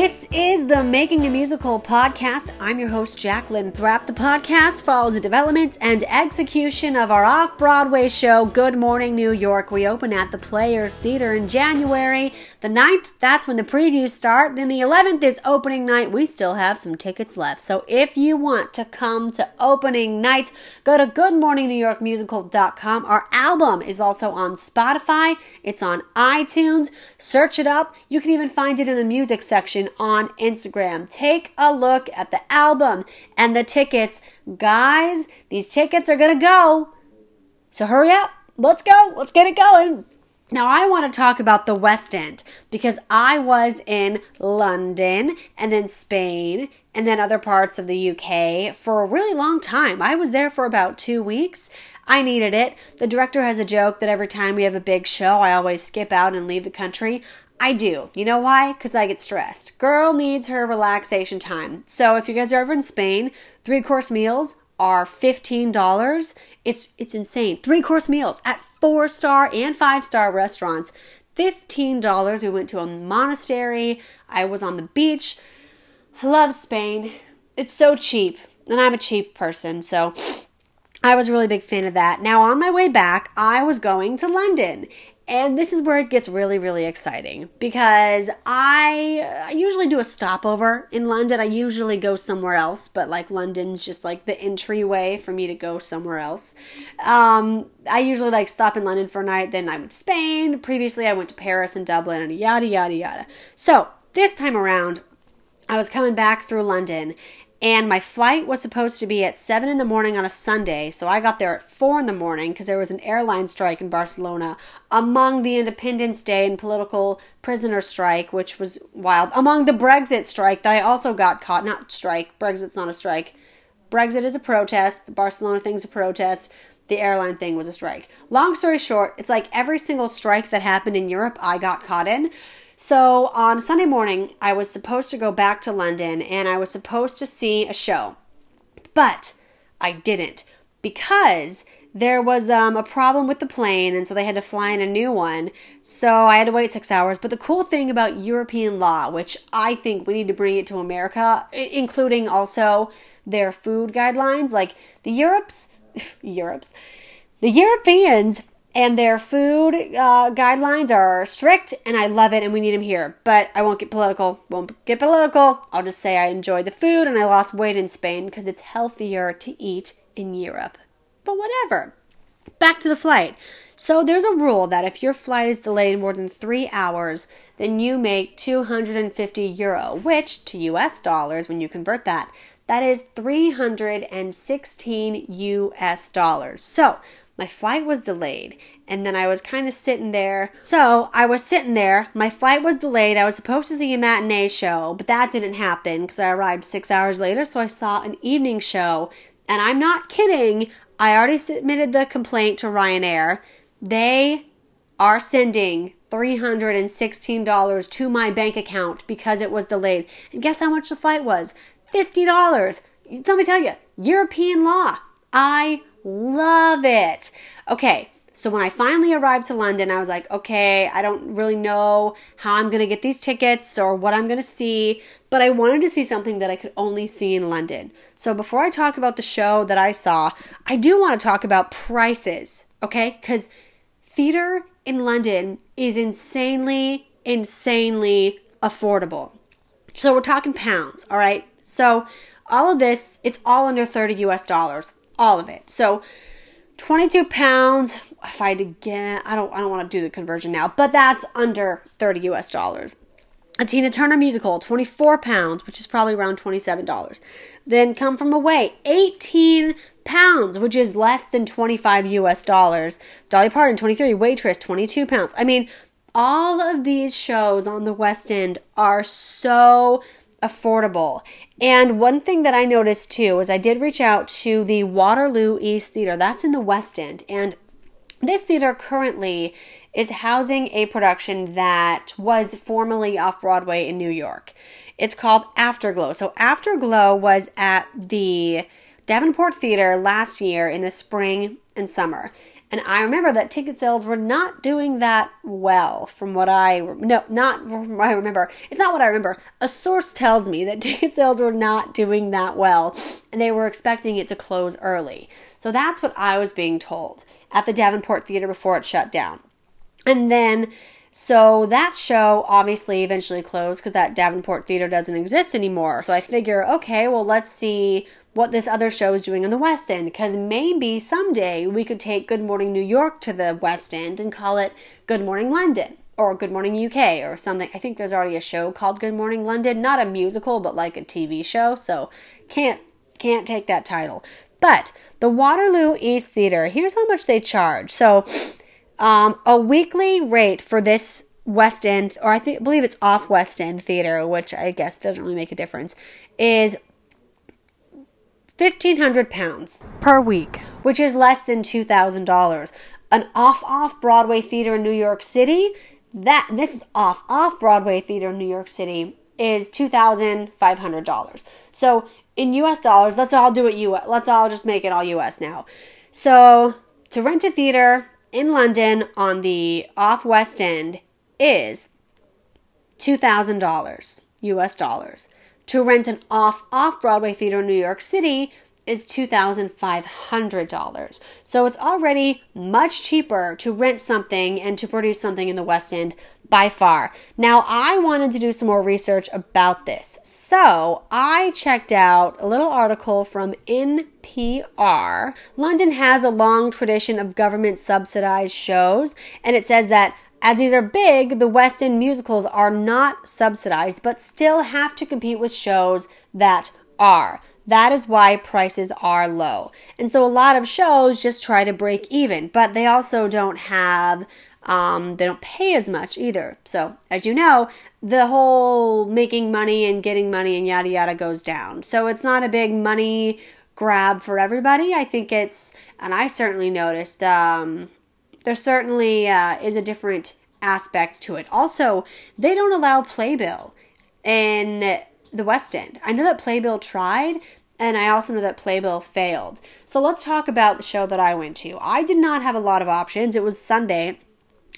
This is the Making a Musical podcast. I'm your host, Jacqueline Thrapp. The podcast follows the development and execution of our off Broadway show, Good Morning New York. We open at the Players Theater in January. The 9th, that's when the previews start. Then the 11th is opening night. We still have some tickets left. So if you want to come to opening night, go to goodmorningnewyorkmusical.com. Our album is also on Spotify, it's on iTunes. Search it up. You can even find it in the music section on Instagram. Take a look at the album and the tickets. Guys, these tickets are going to go. So hurry up. Let's go. Let's get it going. Now, I want to talk about the West End because I was in London and then Spain and then other parts of the UK for a really long time. I was there for about two weeks. I needed it. The director has a joke that every time we have a big show, I always skip out and leave the country. I do. You know why? Because I get stressed. Girl needs her relaxation time. So if you guys are ever in Spain, three course meals are $15. It's it's insane. Three course meals at four star and five star restaurants. $15. We went to a monastery. I was on the beach. I love Spain. It's so cheap. And I'm a cheap person, so I was a really big fan of that. Now, on my way back, I was going to London. And this is where it gets really, really exciting because I, usually do a stopover in London. I usually go somewhere else, but like London's just like the entryway for me to go somewhere else. Um, I usually like stop in London for a night, then I went to Spain. Previously, I went to Paris and Dublin and yada, yada, yada. So this time around, I was coming back through London and my flight was supposed to be at 7 in the morning on a Sunday, so I got there at 4 in the morning because there was an airline strike in Barcelona among the Independence Day and political prisoner strike, which was wild. Among the Brexit strike that I also got caught. Not strike, Brexit's not a strike. Brexit is a protest, the Barcelona thing's a protest, the airline thing was a strike. Long story short, it's like every single strike that happened in Europe, I got caught in. So on Sunday morning, I was supposed to go back to London and I was supposed to see a show, but I didn't because there was um, a problem with the plane, and so they had to fly in a new one. So I had to wait six hours. But the cool thing about European law, which I think we need to bring it to America, including also their food guidelines, like the Europe's, Europe's, the Europeans and their food uh, guidelines are strict and i love it and we need them here. But i won't get political won't get political. I'll just say i enjoy the food and i lost weight in spain because it's healthier to eat in europe. But whatever. Back to the flight. So there's a rule that if your flight is delayed more than three hours then you make 250 euro which to us dollars when you convert that that is 316 US dollars. So, my flight was delayed and then I was kind of sitting there. So I was sitting there. My flight was delayed. I was supposed to see a matinee show, but that didn't happen because I arrived six hours later. So I saw an evening show. And I'm not kidding. I already submitted the complaint to Ryanair. They are sending $316 to my bank account because it was delayed. And guess how much the flight was? $50. Let me tell you, European law. I Love it. Okay, so when I finally arrived to London, I was like, okay, I don't really know how I'm going to get these tickets or what I'm going to see, but I wanted to see something that I could only see in London. So before I talk about the show that I saw, I do want to talk about prices, okay? Because theater in London is insanely, insanely affordable. So we're talking pounds, all right? So all of this, it's all under 30 US dollars all of it. So 22 pounds if I had to get I don't I don't want to do the conversion now, but that's under 30 US dollars. A Tina Turner musical, 24 pounds, which is probably around $27. Then come from away, 18 pounds, which is less than 25 US dollars. Dolly Parton, 23. Waitress, 22 pounds. I mean, all of these shows on the West End are so affordable. And one thing that I noticed too is I did reach out to the Waterloo East Theater. That's in the West End. And this theater currently is housing a production that was formerly off Broadway in New York. It's called Afterglow. So Afterglow was at the Davenport Theater last year in the spring and summer. And I remember that ticket sales were not doing that well from what I no, not I remember. It's not what I remember. A source tells me that ticket sales were not doing that well and they were expecting it to close early. So that's what I was being told at the Davenport Theater before it shut down. And then so that show obviously eventually closed because that Davenport Theater doesn't exist anymore. So I figure, okay, well, let's see what this other show is doing in the West End because maybe someday we could take Good Morning New York to the West End and call it Good Morning London or Good Morning UK or something. I think there's already a show called Good Morning London, not a musical but like a TV show, so can't can't take that title. But the Waterloo East Theater, here's how much they charge. So um, a weekly rate for this West End, or I think, believe it's off West End theater, which I guess doesn't really make a difference, is fifteen hundred pounds per week, which is less than two thousand dollars. An off off Broadway theater in New York City, that this is off off Broadway theater in New York City is two thousand five hundred dollars. So in U.S. dollars, let's all do it U.S. Let's all just make it all U.S. now. So to rent a theater in London on the off West End is $2,000 US dollars. To rent an off off Broadway theater in New York City is $2,500. So it's already much cheaper to rent something and to produce something in the West End by far. Now, I wanted to do some more research about this. So I checked out a little article from NPR. London has a long tradition of government subsidized shows, and it says that as these are big, the West End musicals are not subsidized, but still have to compete with shows that are. That is why prices are low. And so a lot of shows just try to break even, but they also don't have um, they don't pay as much either. So, as you know, the whole making money and getting money and yada yada goes down. So, it's not a big money grab for everybody. I think it's, and I certainly noticed, um, there certainly uh, is a different aspect to it. Also, they don't allow playbill in the West End. I know that Playbill tried, and I also know that Playbill failed. So let's talk about the show that I went to. I did not have a lot of options. It was Sunday.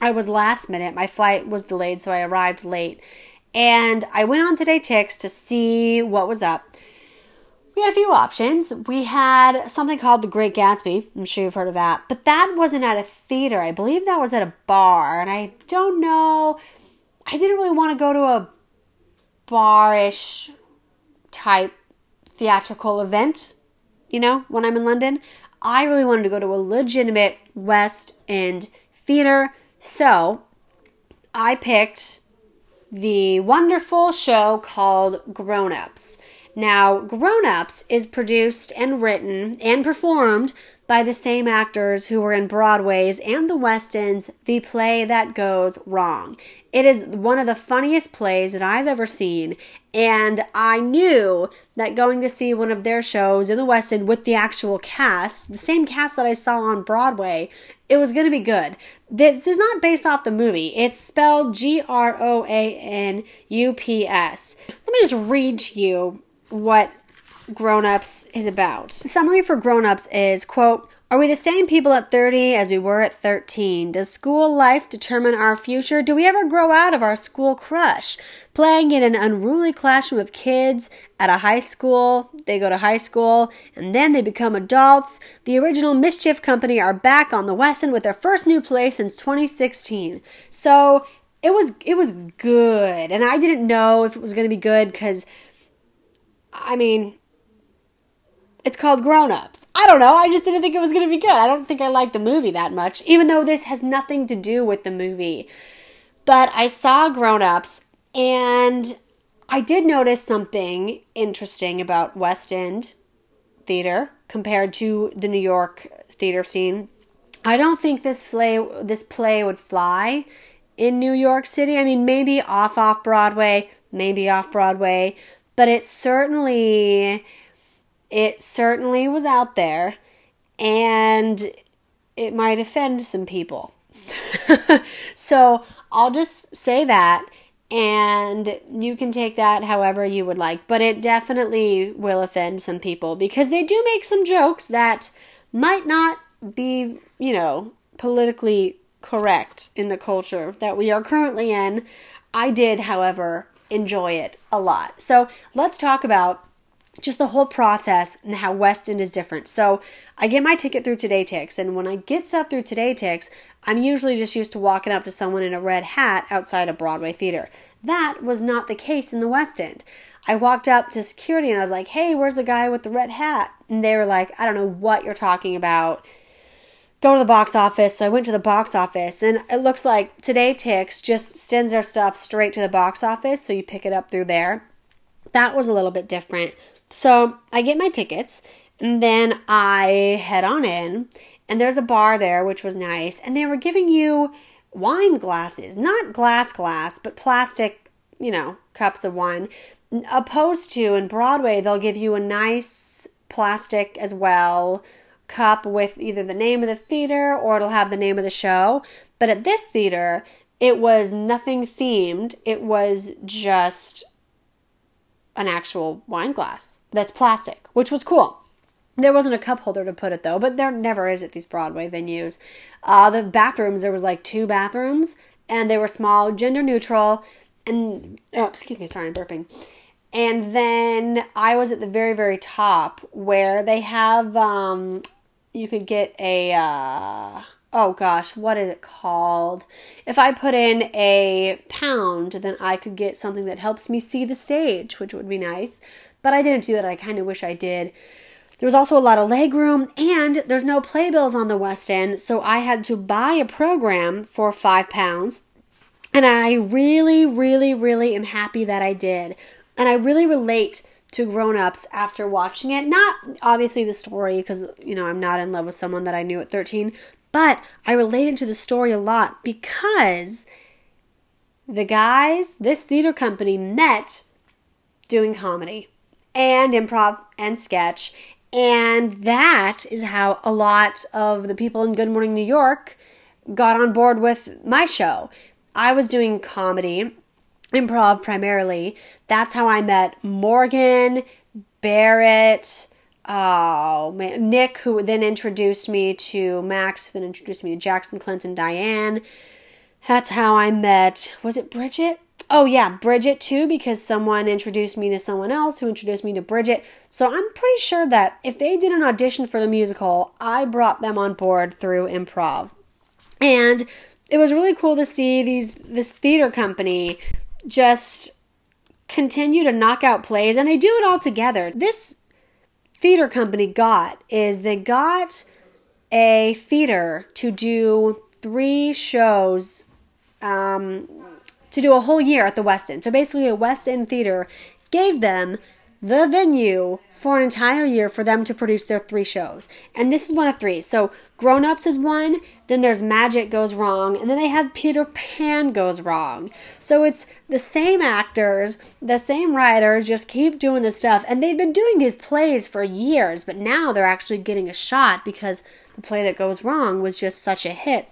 I was last minute. My flight was delayed, so I arrived late. And I went on TodayTix to see what was up. We had a few options. We had something called The Great Gatsby. I'm sure you've heard of that. But that wasn't at a theater. I believe that was at a bar. And I don't know. I didn't really want to go to a barish type theatrical event, you know, when I'm in London. I really wanted to go to a legitimate West End theater. So I picked the wonderful show called Groan Ups. Now, Groan Ups is produced and written and performed by the same actors who were in Broadway's and the West End's The Play That Goes Wrong. It is one of the funniest plays that I've ever seen, and I knew that going to see one of their shows in the West End with the actual cast, the same cast that I saw on Broadway, it was going to be good. This is not based off the movie. It's spelled G R O A N U P S. Let me just read to you what Groan Ups is about. The summary for Groan Ups is quote, are we the same people at 30 as we were at 13? Does school life determine our future? Do we ever grow out of our school crush? Playing in an unruly classroom of kids at a high school, they go to high school, and then they become adults. The original Mischief Company are back on the West End with their first new play since 2016. So it was it was good, and I didn't know if it was going to be good because, I mean, it's called Groan Ups. I don't know. I just didn't think it was going to be good. I don't think I liked the movie that much, even though this has nothing to do with the movie. But I saw Groan Ups and I did notice something interesting about West End theater compared to the New York theater scene. I don't think this play this play would fly in New York City. I mean, maybe off off Broadway, maybe off Broadway, but it certainly it certainly was out there and it might offend some people. so I'll just say that and you can take that however you would like. But it definitely will offend some people because they do make some jokes that might not be, you know, politically correct in the culture that we are currently in. I did, however, enjoy it a lot. So let's talk about just the whole process and how West End is different. So I get my ticket through TodayTix, and when I get stuff through TodayTix, I'm usually just used to walking up to someone in a red hat outside a Broadway theater. That was not the case in the West End. I walked up to security and I was like, "Hey, where's the guy with the red hat?" And they were like, "I don't know what you're talking about." Go to the box office. So I went to the box office, and it looks like TodayTix just sends their stuff straight to the box office, so you pick it up through there. That was a little bit different. So I get my tickets and then I head on in, and there's a bar there, which was nice, and they were giving you wine glasses, not glass glass, but plastic, you know, cups of wine. Opposed to in Broadway, they'll give you a nice plastic as well cup with either the name of the theater or it'll have the name of the show. But at this theater, it was nothing themed. It was just an actual wine glass that's plastic, which was cool. There wasn't a cup holder to put it though, but there never is at these Broadway venues. Uh, the bathrooms, there was like two bathrooms, and they were small, gender neutral, and oh, excuse me, sorry, I'm burping. And then I was at the very, very top where they have, um, you could get a, uh, oh gosh, what is it called? If I put in a pound, then I could get something that helps me see the stage, which would be nice. But I didn't do that. I kind of wish I did. There was also a lot of leg room, and there's no playbills on the West End, so I had to buy a program for five pounds. And I really, really, really am happy that I did. And I really relate to groan-ups after watching it. Not obviously the story because you know, I'm not in love with someone that I knew at 13, but I related to the story a lot because the guys, this theater company met doing comedy and improv and sketch. And that is how a lot of the people in Good Morning New York got on board with my show. I was doing comedy, improv primarily. That's how I met Morgan, Barrett, oh man, Nick, who then introduced me to Max, who then introduced me to Jackson, Clinton, Diane. That's how I met, was it Bridget? Oh, yeah, Bridget too, because someone introduced me to someone else who introduced me to Bridget. So I'm pretty sure that if they did an audition for the musical, I brought them on board through improv. And it was really cool to see these this theater company just continue to knock out plays and they do it all together. This theater company got is they got a theater to do three shows um, to do a whole year at the West End. So basically, a West End theater gave them the venue for an entire year for them to produce their three shows. And this is one of three. So Groan Ups is one, then there's Magic Goes Wrong, and then they have Peter Pan Goes Wrong. So it's the same actors, the same writers, just keep doing this stuff. And they've been doing these plays for years, but now they're actually getting a shot because the play that goes wrong was just such a hit.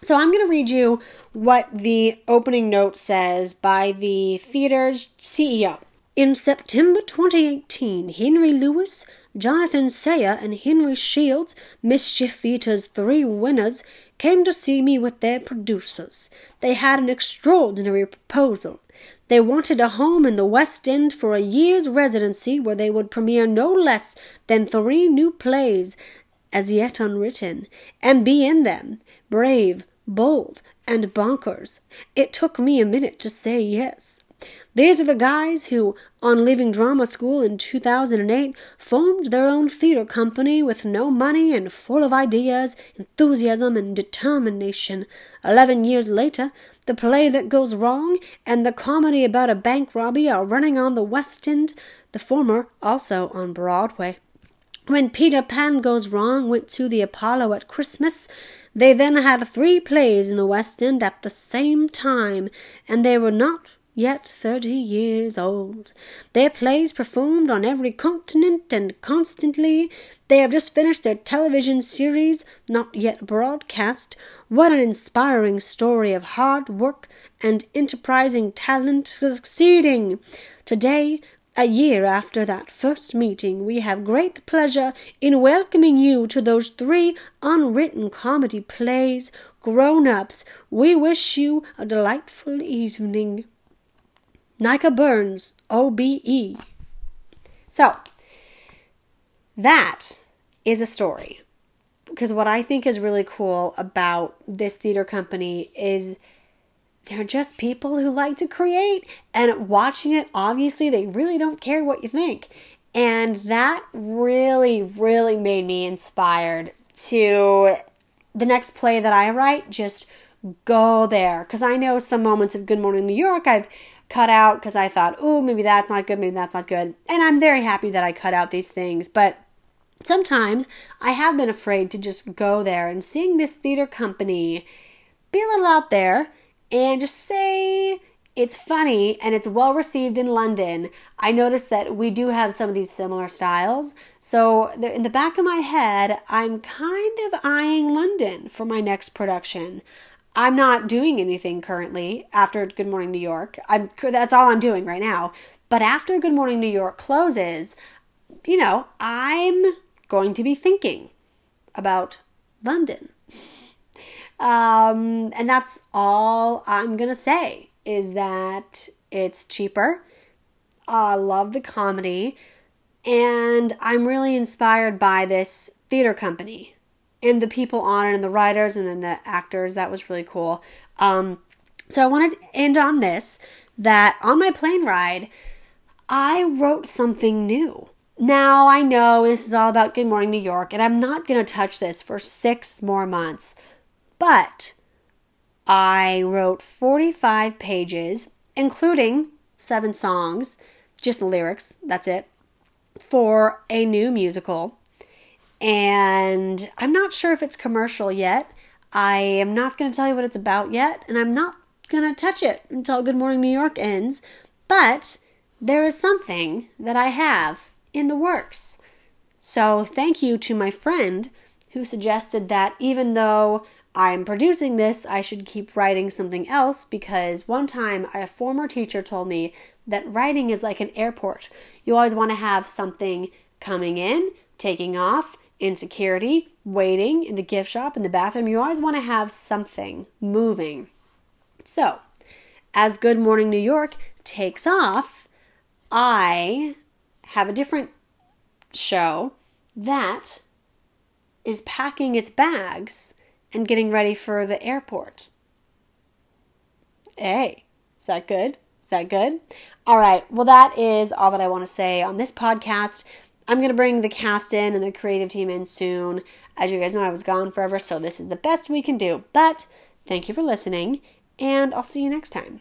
So I'm going to read you what the opening note says by the theater's CEO. In September 2018, Henry Lewis, Jonathan Sayer, and Henry Shields, Mischief Theatre's three winners, came to see me with their producers. They had an extraordinary proposal. They wanted a home in the West End for a year's residency where they would premiere no less than three new plays as yet unwritten, and be in them, brave, bold, and bonkers. It took me a minute to say yes. These are the guys who, on leaving drama school in 2008, formed their own theater company with no money and full of ideas, enthusiasm, and determination. Eleven years later, the play that goes wrong and the comedy about a bank robbery are running on the West End, the former also on Broadway. When Peter Pan Goes Wrong went to the Apollo at Christmas, they then had three plays in the West End at the same time, and they were not yet thirty years old. Their plays performed on every continent and constantly. They have just finished their television series, not yet broadcast. What an inspiring story of hard work and enterprising talent succeeding! Today, A year after that first meeting, we have great pleasure in welcoming you to those three unwritten comedy plays. Groan ups, we wish you a delightful evening. Nica Burns, OBE. So, that is a story. Because what I think is really cool about this theater company is they're just people who like to create and watching it obviously they really don't care what you think and that really really made me inspired to the next play that i write just go there because i know some moments of good morning new york i've cut out because i thought oh maybe that's not good maybe that's not good and i'm very happy that i cut out these things but sometimes i have been afraid to just go there and seeing this theater company be a little out there and just say it's funny and it's well received in London. I noticed that we do have some of these similar styles. So, in the back of my head, I'm kind of eyeing London for my next production. I'm not doing anything currently after Good Morning New York. I'm that's all I'm doing right now. But after Good Morning New York closes, you know, I'm going to be thinking about London. Um, and that's all I'm going to say is that it's cheaper. I love the comedy. And I'm really inspired by this theater company and the people on it and the writers and then the actors. That was really cool. Um, so I wanted to end on this that on my plane ride, I wrote something new. Now I know this is all about Good Morning New York, and I'm not going to touch this for six more months. But I wrote 45 pages, including seven songs, just the lyrics, that's it, for a new musical. And I'm not sure if it's commercial yet. I am not going to tell you what it's about yet, and I'm not going to touch it until Good Morning New York ends. But there is something that I have in the works. So thank you to my friend who suggested that even though I'm producing this, I should keep writing something else because one time a former teacher told me that writing is like an airport. You always want to have something coming in, taking off, in security, waiting in the gift shop, in the bathroom. You always want to have something moving. So, as Good Morning New York takes off, I have a different show that is packing its bags and getting ready for the airport. Hey, is that good? Is that good? All right. Well, that is all that I want to say on this podcast. I'm going to bring the cast in and the creative team in soon. As you guys know, I was gone forever, so this is the best we can do. But thank you for listening, and I'll see you next time.